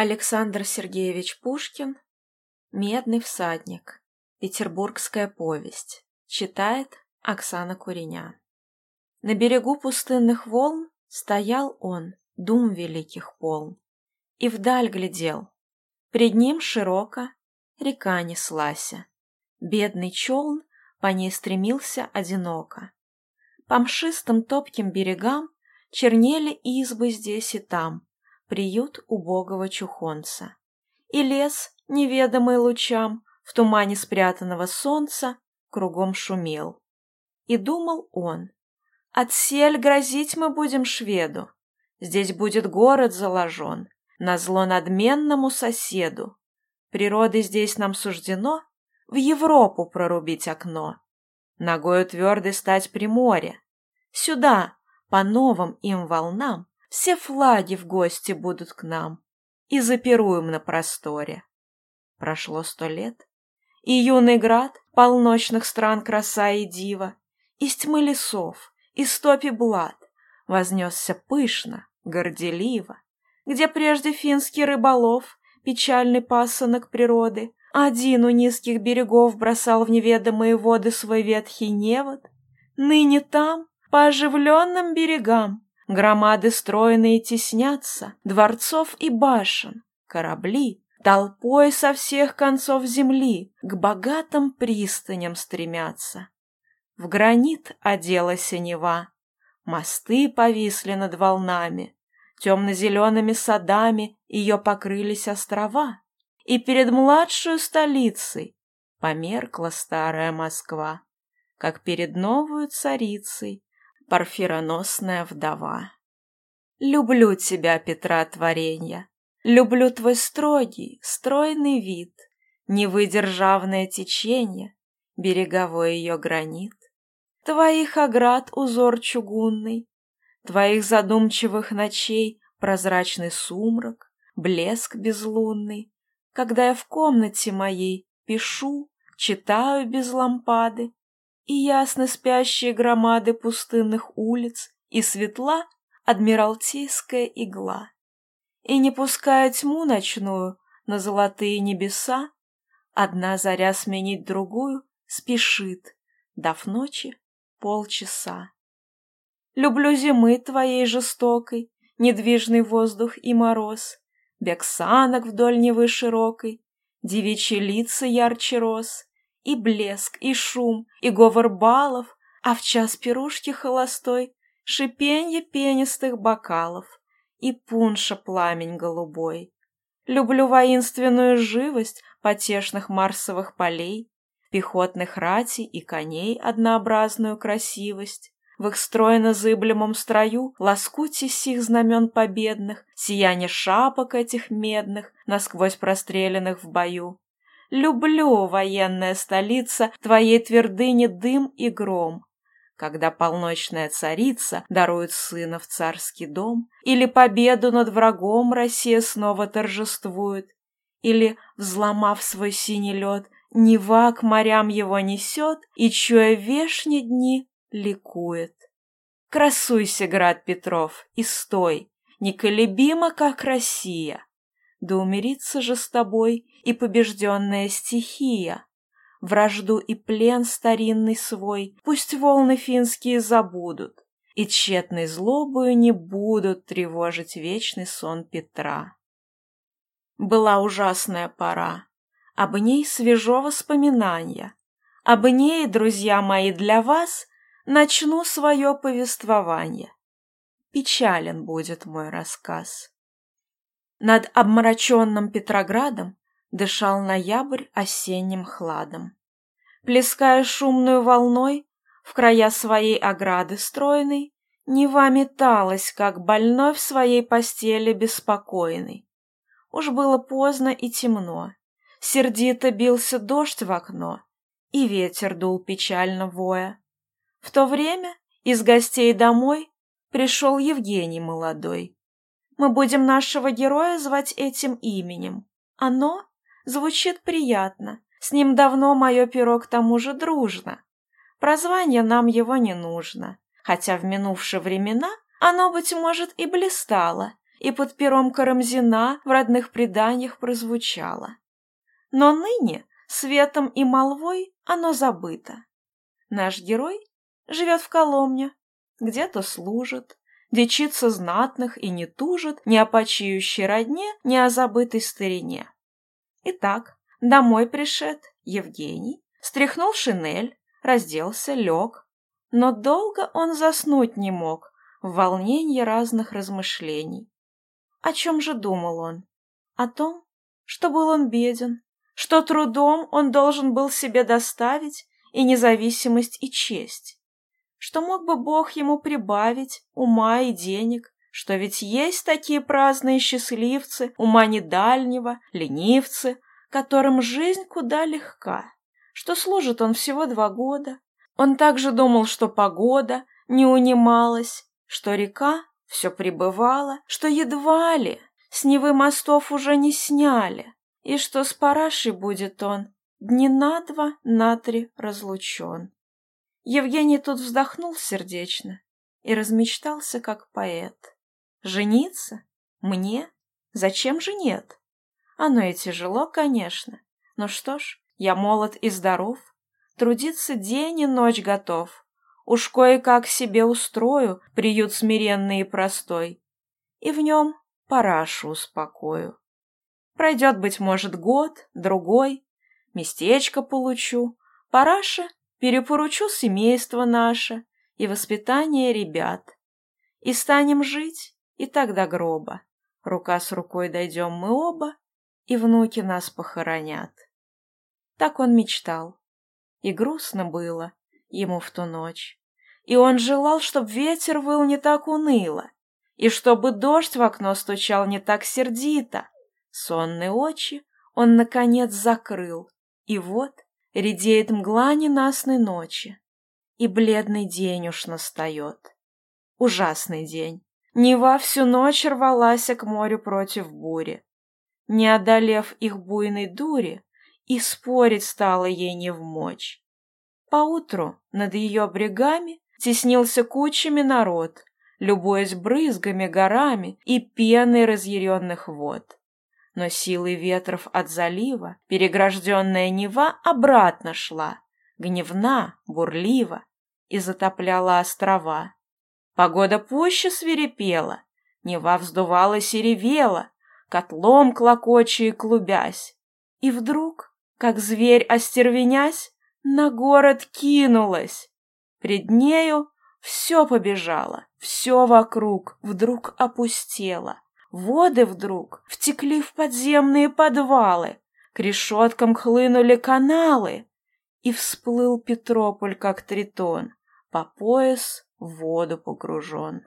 Александр Сергеевич Пушкин «Медный всадник. Петербургская повесть». Читает Оксана Куреня. На берегу пустынных волн стоял он, дум великих полн, и вдаль глядел. Пред ним широко река неслася. Бедный челн по ней стремился одиноко. По мшистым топким берегам чернели избы здесь и там, приют убогого чухонца. И лес, неведомый лучам, в тумане спрятанного солнца, кругом шумел. И думал он, отсель грозить мы будем шведу, здесь будет город заложен, назло надменному соседу. Природой здесь нам суждено в Европу прорубить окно, ногою твердой стать при море. Сюда, по новым им волнам, все флаги в гости будут к нам, и запируем на просторе. Прошло сто лет, и юный град, полночных стран краса и дива, из тьмы лесов, из топи блат, вознесся пышно, горделиво, где прежде финский рыболов, печальный пасынок природы, один у низких берегов бросал в неведомые воды свой ветхий невод, ныне там, по оживленным берегам, Громады стройные теснятся, дворцов и башен, корабли, толпой со всех концов земли к богатым пристаням стремятся. В гранит одела синева, мосты повисли над волнами, темно-зелеными садами ее покрылись острова, и перед младшую столицей померкла старая Москва, как перед новую царицей парфироносная вдова. Люблю тебя, Петра творенья, люблю твой строгий, стройный вид, невыдержавное течение, береговой ее гранит, твоих оград узор чугунный, твоих задумчивых ночей прозрачный сумрак, блеск безлунный, когда я в комнате моей пишу, читаю без лампады, и ясно спящие громады пустынных улиц, и светла адмиралтейская игла. И не пуская тьму ночную на золотые небеса, одна заря сменить другую спешит, дав ночи полчаса. Люблю зимы твоей жестокой, недвижный воздух и мороз, бег санок вдоль Невы широкой, девичьи лица ярче роз, и блеск, и шум, и говор балов, а в час пирушки холостой шипенье пенистых бокалов и пунша пламень голубой. Люблю воинственную живость потешных марсовых полей, пехотных ратей и коней однообразную красивость, в их стройно-зыблемом строю лоскути сих знамен победных, сияние шапок этих медных, насквозь простреленных в бою. Люблю, военная столица, твоей твердыни дым и гром. Когда полночная царица дарует сына в царский дом, или победу над врагом Россия снова торжествует, или, взломав свой синий лед, Нева к морям его несет и, чуя вешние дни, ликует. Красуйся, град Петров, и стой, неколебимо, как Россия. Да умирится же с тобой и побежденная стихия. Вражду и плен старинный свой пусть волны финские забудут, и тщетной злобою не будут тревожить вечный сон Петра. Была ужасная пора, об ней свежо воспоминания. Об ней, друзья мои, для вас начну свое повествование. Печален будет мой рассказ. Над обмраченным Петроградом дышал ноябрь осенним хладом. Плеская шумную волной, в края своей ограды стройной, Нева металась, как больной в своей постели беспокойный. Уж было поздно и темно, сердито бился дождь в окно, и ветер дул печально воя. В то время из гостей домой пришел Евгений молодой, мы будем нашего героя звать этим именем. Оно звучит приятно. С ним давно мое перо к тому же дружно. Прозвание нам его не нужно, хотя в минувшие времена оно, быть может, и блистало, и под пером Карамзина в родных преданиях прозвучало. Но ныне светом и молвой оно забыто. Наш герой живет в Коломне, где-то служит, дичится знатных и не тужит ни о почиющей родне, ни о забытой старине. Итак, домой пришед Евгений, стряхнул шинель, разделся, лег, но долго он заснуть не мог в волнении разных размышлений. О чем же думал он? О том, что был он беден, что трудом он должен был себе доставить и независимость, и честь, что мог бы Бог ему прибавить ума и денег, что ведь есть такие праздные счастливцы, ума недальнего, ленивцы, которым жизнь куда легка, что служит он всего два года. Он также думал, что погода не унималась, что река все прибывала, что едва ли с Невы мостов уже не сняли, и что с парашей будет он дни на два, на три разлучен. Евгений тут вздохнул сердечно и размечтался как поэт. Жениться? Мне? Зачем же нет? Оно и тяжело, конечно. Но что ж, я молод и здоров. Трудиться день и ночь готов. Уж кое-как себе устрою приют смиренный и простой. И в нем парашу успокою. Пройдет, быть может, год, другой, местечко получу, параша перепоручу семейство наше и воспитание ребят. И станем жить, и тогда гроба. Рука с рукой дойдем мы оба, и внуки нас похоронят. Так он мечтал. И грустно было ему в ту ночь. И он желал, чтоб ветер выл не так уныло, и чтобы дождь в окно стучал не так сердито. Сонные очи он, наконец, закрыл, и вот редеет мгла ненастной ночи, и бледный день уж настает. Ужасный день. Нева всю ночь рвалась к морю против бури. Не одолев их буйной дури, и спорить стало ей не в мочь. Поутру над ее брегами теснился кучами народ, любуясь брызгами, горами и пеной разъяренных вод но силой ветров от залива перегражденная Нева обратно шла, гневна, бурлива, и затопляла острова. Погода пуще свирепела, Нева вздувалась и ревела, котлом клокоча и клубясь. И вдруг, как зверь остервенясь, на город кинулась. Пред нею все побежало, все вокруг вдруг опустело. Воды вдруг втекли в подземные подвалы, к решеткам хлынули каналы, и всплыл Петрополь, как тритон, по пояс в воду погружен.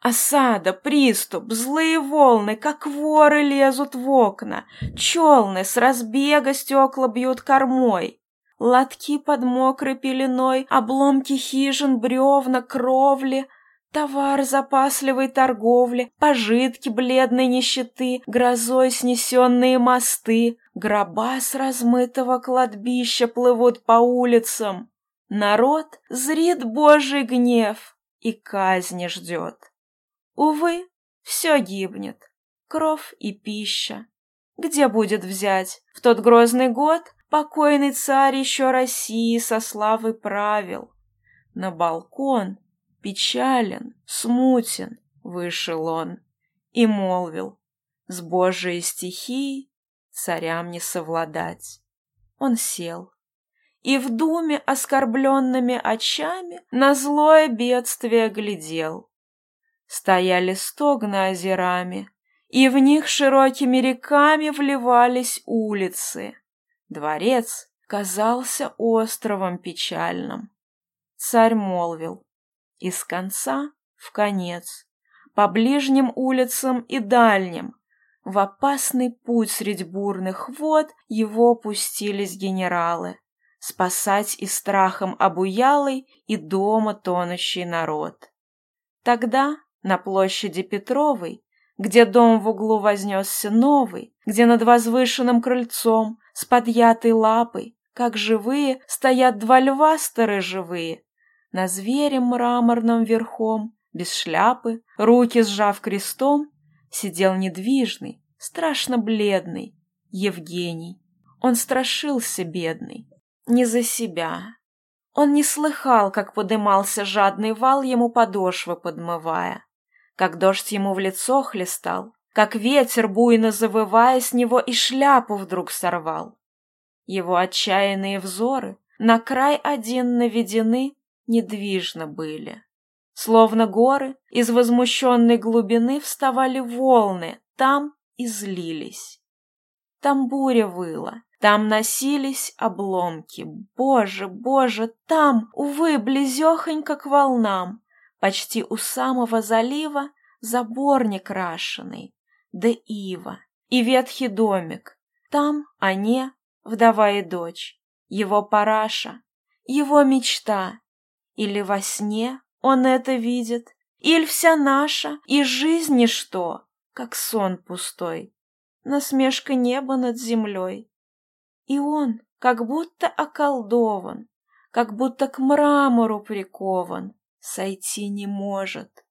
Осада, приступ, злые волны, как воры лезут в окна, челны с разбега стекла бьют кормой, лотки под мокрой пеленой, обломки хижин, бревна, кровли — Товар запасливой торговли, пожитки бледной нищеты, грозой снесенные мосты, гроба с размытого кладбища плывут по улицам. Народ зрит Божий гнев и казни ждет. Увы, все гибнет, кровь и пища. Где будет взять в тот грозный год покойный царь еще России со славой правил? На балкон Печален, смутен, вышел он и молвил, с Божией стихией царям не совладать. Он сел и в думе оскорбленными очами на злое бедствие глядел. Стояли стогны озерами, и в них широкими реками вливались улицы. Дворец казался островом печальным. Царь молвил, из конца в конец, по ближним улицам и дальним. В опасный путь средь бурных вод его пустились генералы, спасать и страхом обуялый и дома тонущий народ. Тогда на площади Петровой, где дом в углу вознесся новый, где над возвышенным крыльцом с подъятой лапой, как живые, стоят два льва сторожевые, на звере мраморном верхом, без шляпы, руки сжав крестом, сидел недвижный, страшно бледный, Евгений. Он страшился, бедный, не за себя. Он не слыхал, как подымался жадный вал ему подошвы подмывая, как дождь ему в лицо хлестал, как ветер, буйно завывая, с него и шляпу вдруг сорвал. Его отчаянные взоры на край один наведены, недвижно были. Словно горы из возмущенной глубины вставали волны, там и злились. Там буря выла, там носились обломки. Боже, боже, там, увы, близехонько к волнам, почти у самого залива заборник крашеный, да ива, и ветхий домик. Там они, вдова и дочь, его параша, его мечта. Или во сне он это видит, или вся наша, и жизнь ничто, как сон пустой, насмешка неба над землей. И он как будто околдован, как будто к мрамору прикован, сойти не может.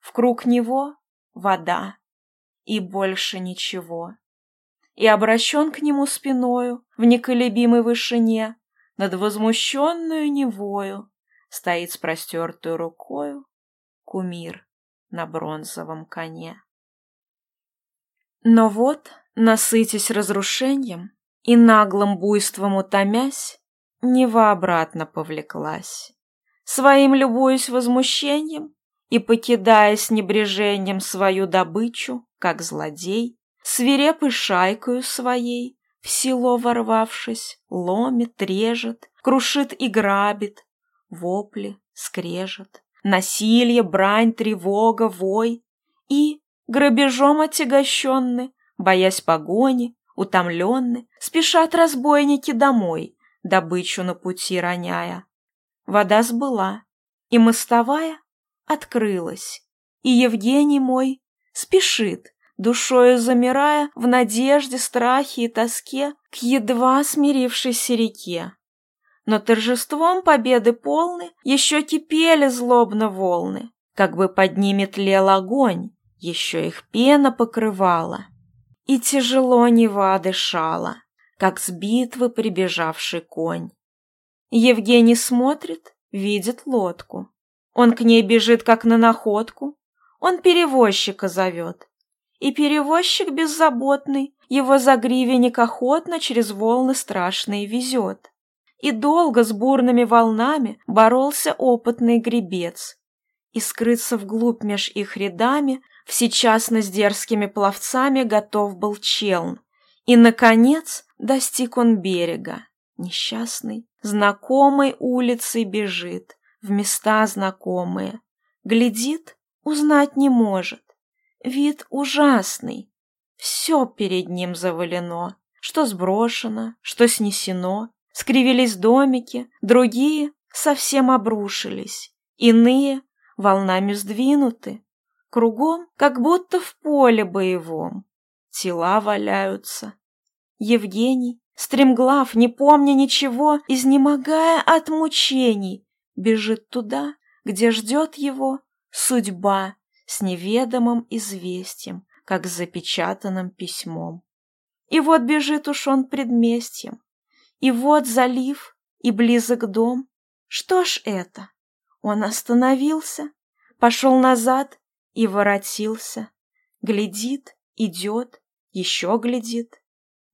В круг него вода и больше ничего. И обращен к нему спиною в неколебимой вышине, над возмущенную невою, стоит с простертой рукою кумир на бронзовом коне. Но вот, насытясь разрушением и наглым буйством утомясь, Нева обратно повлеклась. Своим любуясь возмущением и покидая с небрежением свою добычу, как злодей, свирепой шайкою своей, в село ворвавшись, ломит, режет, крушит и грабит, вопли, скрежет, насилие, брань, тревога, вой и, грабежом отягощенны, боясь погони, утомленны, спешат разбойники домой, добычу на пути роняя. Вода сбыла, и мостовая открылась, и Евгений мой спешит, душою замирая в надежде, страхе и тоске к едва смирившейся реке. Но торжеством победы полны еще кипели злобно волны, как бы под ними тлел огонь, еще их пена покрывала. И тяжело Нева дышала, как с битвы прибежавший конь. Евгений смотрит, видит лодку. Он к ней бежит, как на находку. Он перевозчика зовет. И перевозчик беззаботный его за гривенник охотно через волны страшные везет. И долго с бурными волнами боролся опытный гребец. И скрыться вглубь меж их рядами всечасно с дерзкими пловцами готов был челн. И, наконец, достиг он берега. Несчастный, знакомой улицей бежит, в места знакомые. Глядит, узнать не может. Вид ужасный. Все перед ним завалено, что сброшено, что снесено, Скривились домики, другие совсем обрушились, иные волнами сдвинуты. Кругом, как будто в поле боевом, тела валяются. Евгений, стремглав, не помня ничего, изнемогая от мучений, бежит туда, где ждет его судьба с неведомым известием, как с запечатанным письмом. И вот бежит уж он предместьем, и вот залив, и близок дом. Что ж это? Он остановился, пошел назад и воротился. Глядит, идет, еще глядит.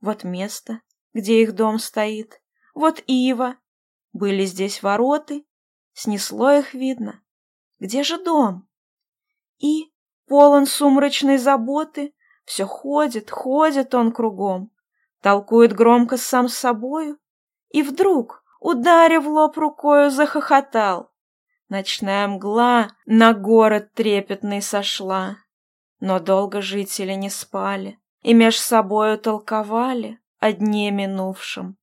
Вот место, где их дом стоит. Вот ива. Были здесь вороты, снесло их видно. Где же дом? И, полон сумрачной заботы, все ходит, ходит он кругом толкует громко сам с собою, и вдруг, ударив лоб рукою, захохотал. Ночная мгла на город трепетный сошла, но долго жители не спали и меж собою толковали о дне минувшем.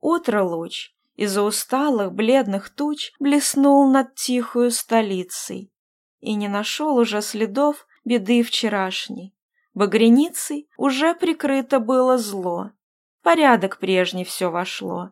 Утро луч из-за усталых бледных туч блеснул над тихую столицей и не нашел уже следов беды вчерашней. Багряницей уже прикрыто было зло. Порядок прежний все вошло.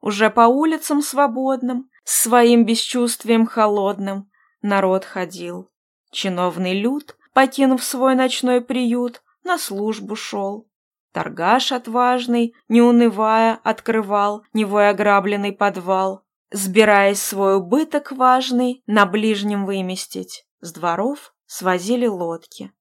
Уже по улицам свободным, своим бесчувствием холодным, народ ходил. Чиновный люд покинув свой ночной приют, на службу шел. Торгаш отважный, не унывая, открывал Невой ограбленный подвал, Сбираясь свой убыток важный на ближнем выместить. С дворов свозили лодки.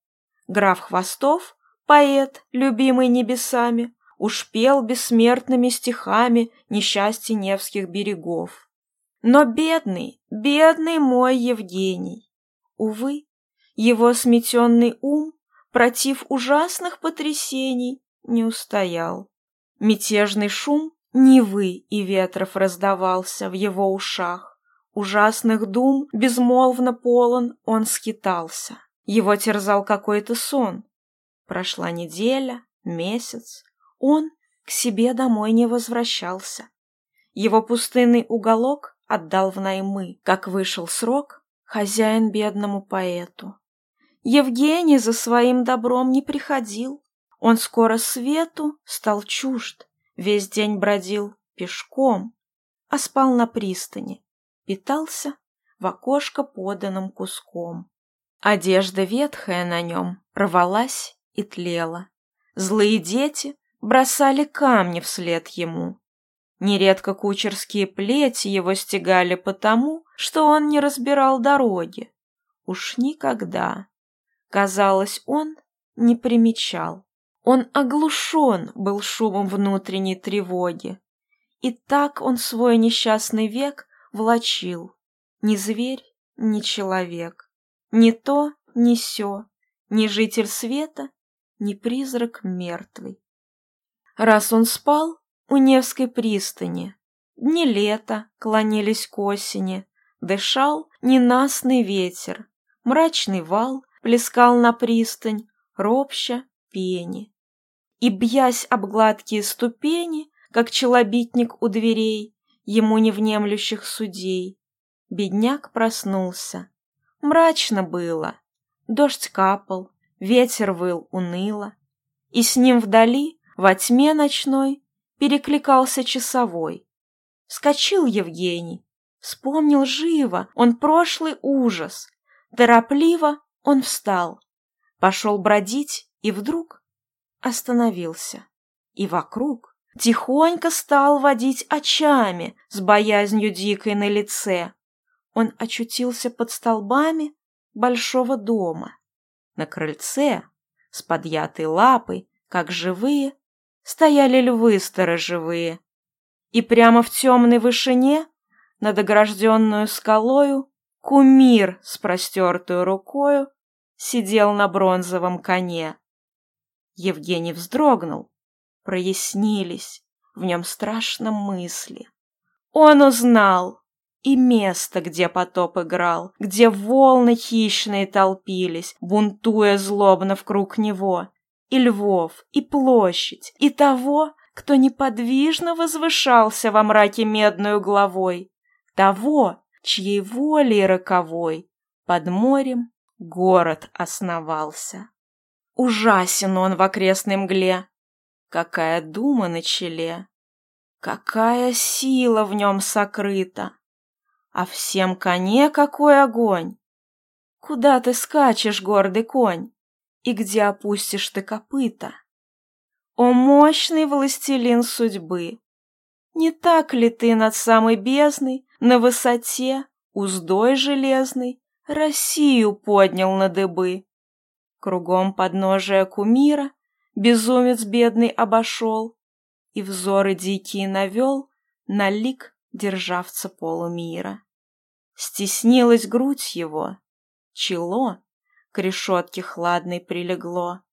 Граф Хвостов, поэт, любимый небесами, Уж пел бессмертными стихами несчастье Невских берегов. Но бедный, бедный мой Евгений, увы, его сметенный ум против ужасных потрясений не устоял. Мятежный шум Невы и ветров раздавался в его ушах. Ужасных дум, безмолвно полон, он скитался. Его терзал какой-то сон. Прошла неделя, месяц. Он к себе домой не возвращался. Его пустынный уголок отдал в наймы. Как вышел срок, хозяин бедному поэту. Евгений за своим добром не приходил. Он скоро свету стал чужд, весь день бродил пешком, а спал на пристани, питался в окошко поданным куском. Одежда ветхая на нем рвалась и тлела. Злые дети бросали камни вслед ему. Нередко кучерские плети его стегали потому, что он не разбирал дороги. Уж никогда, казалось, он не примечал он оглушен был шумом внутренней тревоги. И так он свой несчастный век влачил. Ни зверь, ни человек, ни то, ни сё, ни житель света, ни призрак мертвый. Раз он спал у Невской пристани, дни лета клонились к осени, дышал ненастный ветер, мрачный вал плескал на пристань, ропща пени и, бьясь об гладкие ступени, как челобитник у дверей, ему невнемлющих судей, бедняк проснулся. Мрачно было, дождь капал, ветер выл уныло, и с ним вдали, во тьме ночной, перекликался часовой. Вскочил Евгений, вспомнил живо он прошлый ужас, торопливо он встал, пошел бродить, и вдруг остановился. И вокруг тихонько стал водить очами с боязнью дикой на лице. Он очутился под столбами большого дома. На крыльце, с подъятой лапой, как живые, стояли львы сторожевые. И прямо в темной вышине, над огражденную скалою, кумир с простертую рукою сидел на бронзовом коне. Евгений вздрогнул. Прояснились в нем страшно мысли. Он узнал и место, где потоп играл, где волны хищные толпились, бунтуя злобно в круг него, и львов, и площадь, и того, кто неподвижно возвышался во мраке медную главой, того, чьей волей роковой под морем город основался. Ужасен он в окрестной мгле. Какая дума на челе, какая сила в нем сокрыта. А всем коне какой огонь! Куда ты скачешь, гордый конь, и где опустишь ты копыта? О мощный властелин судьбы! Не так ли ты над самой бездной, на высоте, уздой железной, Россию поднял на дыбы? Кругом подножия кумира безумец бедный обошел и взоры дикие навел на лик державца полумира. Стеснилась грудь его, чело к решетке хладной прилегло,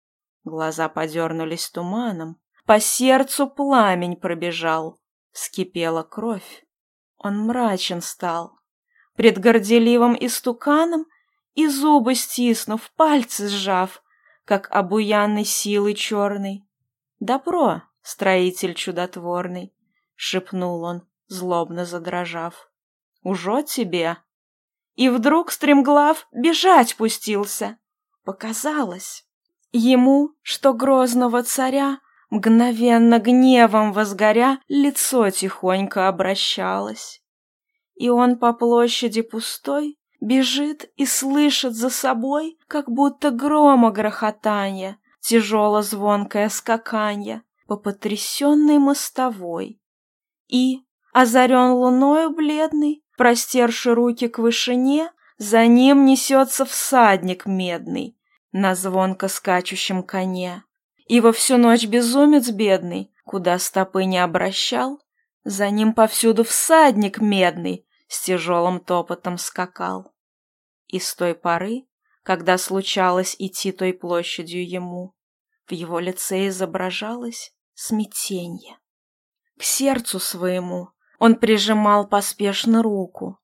глаза подернулись туманом, по сердцу пламень пробежал, вскипела кровь. Он мрачен стал. Пред горделивым истуканом и зубы стиснув, пальцы сжав, как обуянный силы черной. «Добро, строитель чудотворный!» — шепнул он, злобно задрожав. «Ужо тебе!» И вдруг стремглав бежать пустился. Показалось ему, что грозного царя, мгновенно гневом возгоря, лицо тихонько обращалось. И он по площади пустой Бежит и слышит за собой, как будто грома грохотанье, тяжело звонкое скаканье по потрясенной мостовой. И, озарен луною бледный, простерши руки к вышине, за ним несется всадник медный на звонко скачущем коне. И во всю ночь безумец бедный, куда стопы не обращал, за ним повсюду всадник медный с тяжелым топотом скакал. И с той поры, когда случалось идти той площадью ему, в его лице изображалось смятенье. К сердцу своему он прижимал поспешно руку,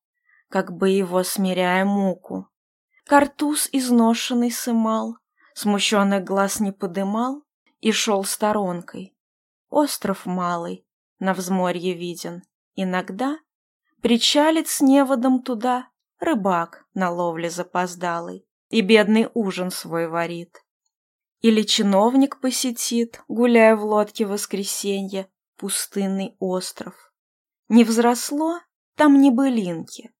как бы его смиряя муку. Картуз изношенный сымал, смущенных глаз не подымал и шел сторонкой. Остров малый, на взморье виден, иногда причалит с неводом туда рыбак на ловле запоздалый и бедный ужин свой варит. Или чиновник посетит, гуляя в лодке воскресенье, пустынный остров. Не взросло, там не былинки.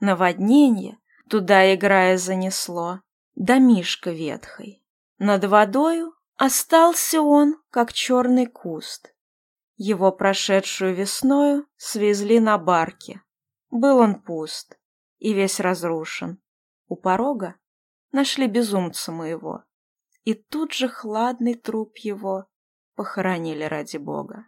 Наводнение туда, играя, занесло, домишко ветхой. Над водою остался он, как черный куст. Его прошедшую весною свезли на барке. Был он пуст и весь разрушен. У порога нашли безумца моего, и тут же хладный труп его похоронили ради Бога.